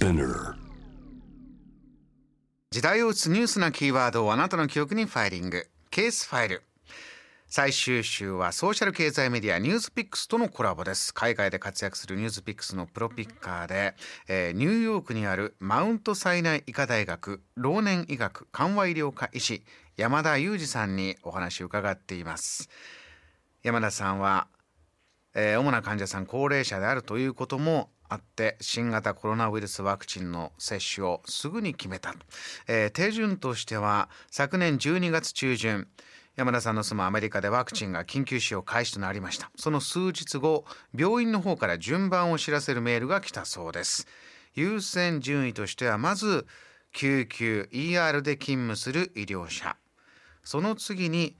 Spinner. 時代を打つニュースなキーワードをあなたの記憶にファイリング。ケースファイル。最終週はソーシャル経済メディアニュースピックスとのコラボです。海外で活躍するニュースピックスのプロピッカーで、えー、ニューヨークにあるマウントサイナイ医科大学老年医学緩和医療科医師山田裕二さんにお話を伺っています。山田さんは、えー、主な患者さん高齢者であるということもあって新型コロナウイルスワクチンの接種をすぐに決めた、えー、手順としては昨年12月中旬山田さんの住むアメリカでワクチンが緊急使用開始となりました。その数日後病院の方から順番を知らせるメールが来たそうです。優先順位としてはまず救急 ER で勤務する医療者。その次に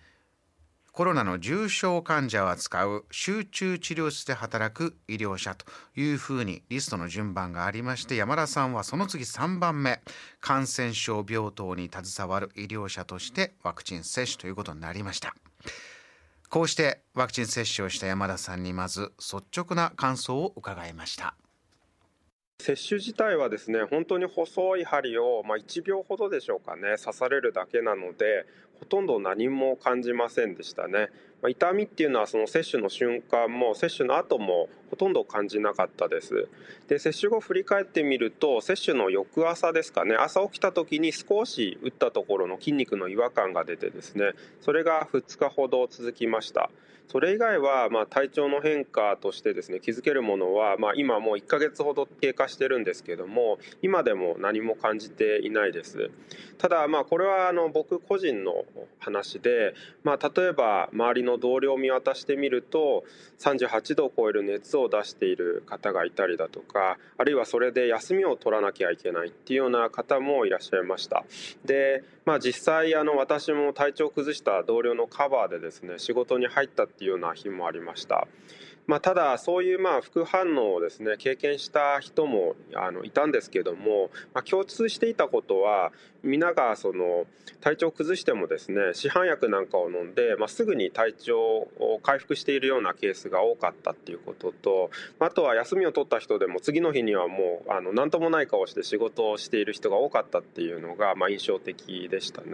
コロナの重症患者を扱う集中治療室で働く医療者というふうにリストの順番がありまして山田さんはその次3番目感染症病棟に携わる医療者としてワクチン接種ということになりました。こうしてワクチン接種をした山田さんにまず率直な感想を伺いました。接種自体はですね本当に細い針を、まあ、1秒ほどでしょうかね刺されるだけなのでほとんど何も感じませんでしたね、ま、痛みっていうのはその接種の瞬間も接種の後もほとんど感じなかったです。で接種後振り返ってみると接種の翌朝ですかね。朝起きた時に少し打ったところの筋肉の違和感が出てですねそれが2日ほど続きました。それ以外はま体調の変化としてですね気づけるものはま今もう1ヶ月ほど経過してるんですけども今でも何も感じていないです。ただまあこれはあの僕個人の話で、まあ、例えば周りの同僚を見渡してみると38度を超える熱を出している方がいたりだとかあるいはそれで休みを取らなきゃいけないっていうような方もいらっしゃいました。で、まあ、実際あの私も体調を崩した同僚のカバーでですね仕事に入ったっていうような日もありました。まあ、ただそういうまあ副反応をですね経験した人もあのいたんですけども、まあ、共通していたことは皆がその体調を崩してもですね市販薬なんかを飲んで、まあ、すぐに体調を回復しているようなケースが多かったっていうこととあとは休みを取った人でも次の日にはもうあの何ともない顔して仕事をしている人が多かったっていうのがまあ印象的ででしたね。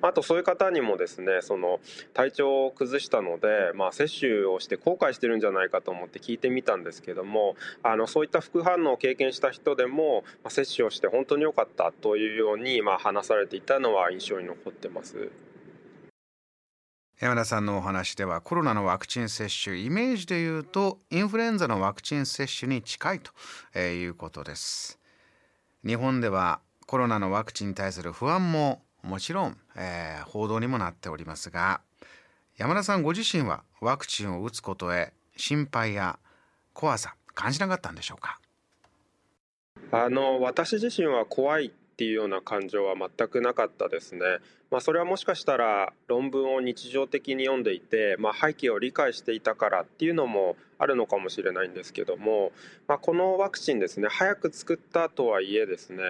あとそういう方にもですねその体調を崩したので、まあ、接種をして後悔してるんじゃないかと思って聞いてみたんですけどもあのそういった副反応を経験した人でも、まあ、接種をして本当に良かったというように、まあ、話されていたのは印象に残ってます。山田さんのお話ではコロナのワクチン接種イメージでいうとインフルエンザのワクチン接種に近いということです日本ではコロナのワクチンに対する不安ももちろん、えー、報道にもなっておりますが山田さんご自身はワクチンを打つことへ心配や怖さ感じなかったんでしょうか？あの私自身は怖いっていうような感情は全くなかったですね。まあ、それはもしかしたら論文を日常的に読んでいて、まあ、背景を理解していたからっていうのもあるのかもしれないんですけども、まあ、このワクチンですね早く作ったとはいえですね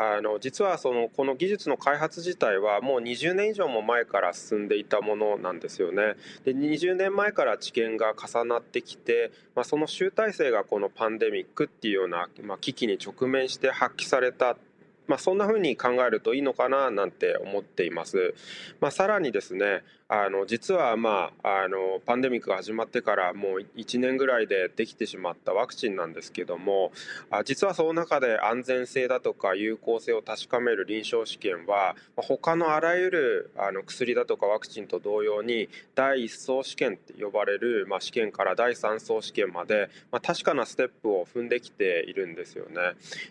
あの実はそのこの技術の開発自体はもう20年以上も前から進んでいたものなんですよね。で20年前から知見が重なってきて、まあ、その集大成がこのパンデミックっていうような、まあ、危機に直面して発揮されたまあ、そんな風に考えるといいのかななんて思っています。まあ、さらにですねあの実は、まあ、あのパンデミックが始まってからもう1年ぐらいでできてしまったワクチンなんですけども実はその中で安全性だとか有効性を確かめる臨床試験は他のあらゆるあの薬だとかワクチンと同様に第1層試験って呼ばれる、まあ、試験から第3層試験まで、まあ、確かなステップを踏んできているんですよね。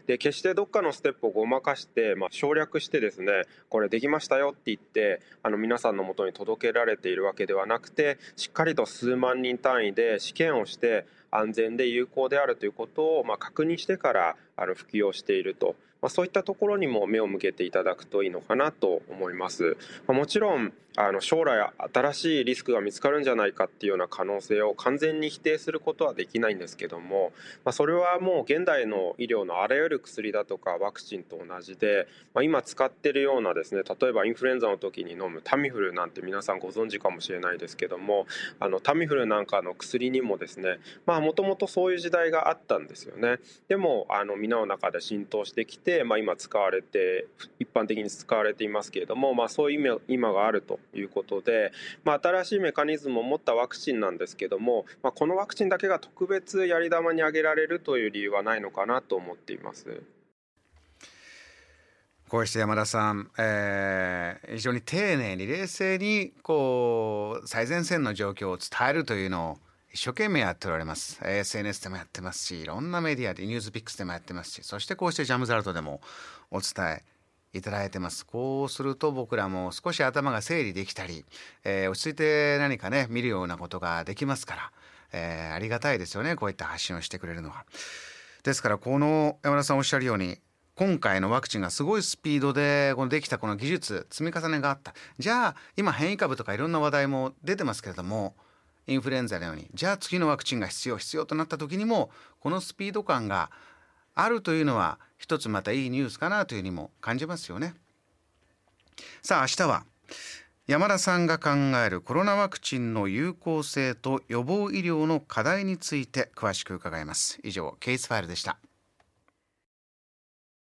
で決してどっかのステップをごまかして、まあ、省略してですねこれできましたよって言ってあの皆さんのもとに届けけられているわけではなくてしっかりと数万人単位で試験をして安全で有効であるということをま確認してからあの普及をしていると、まあ、そういったところにも目を向けていただくといいのかなと思います。まあ、もちろんあの将来新しいリスクが見つかるんじゃないかっていうような可能性を完全に否定することはできないんですけども、まあ、それはもう現代の医療のあらゆる薬だとかワクチンと同じで、まあ、今使ってるようなですね例えばインフルエンザの時に飲むタミフルなんて皆さんご存知かもしれないですけどもあのタミフルなんかの薬にもですねまあもともとそういう時代があったんですよね。でもあの皆の中で浸透してきて、まあ、今使われて一般的に使われていますけれども、まあ、そういう今があるということで、まあ、新しいメカニズムを持ったワクチンなんですけども、まあ、このワクチンだけが特別やり玉に挙げられるという理由はないのかなと思っています。こうして山田さん、えー、非常に丁寧に冷静にこう最前線の状況を伝えるというのを一生懸命やっておられます。SNS でもやってますしいろんなメディアでニュースピックスでもやってますしそしてこうしてジャムザルトでもお伝えいただいてます。こうすると僕らも少し頭が整理できたり、えー、落ち着いて何かね見るようなことができますから、えー、ありがたいですよねこういった発信をしてくれるのは。ですからこの山田さんおっしゃるように今回のワクチンがすごいスピードでこのできたこの技術積み重ねがあった。じゃあ今変異株とかいろんな話題も出てますけれどもインフルエンザのようにじゃあ次のワクチンが必要必要となった時にもこのスピード感があるというのは一つまたいいニュースかなというふうにも感じますよね。さあ明日は山田さんが考えるコロナワクチンの有効性と予防医療の課題について詳しく伺います以上ケースファイルでした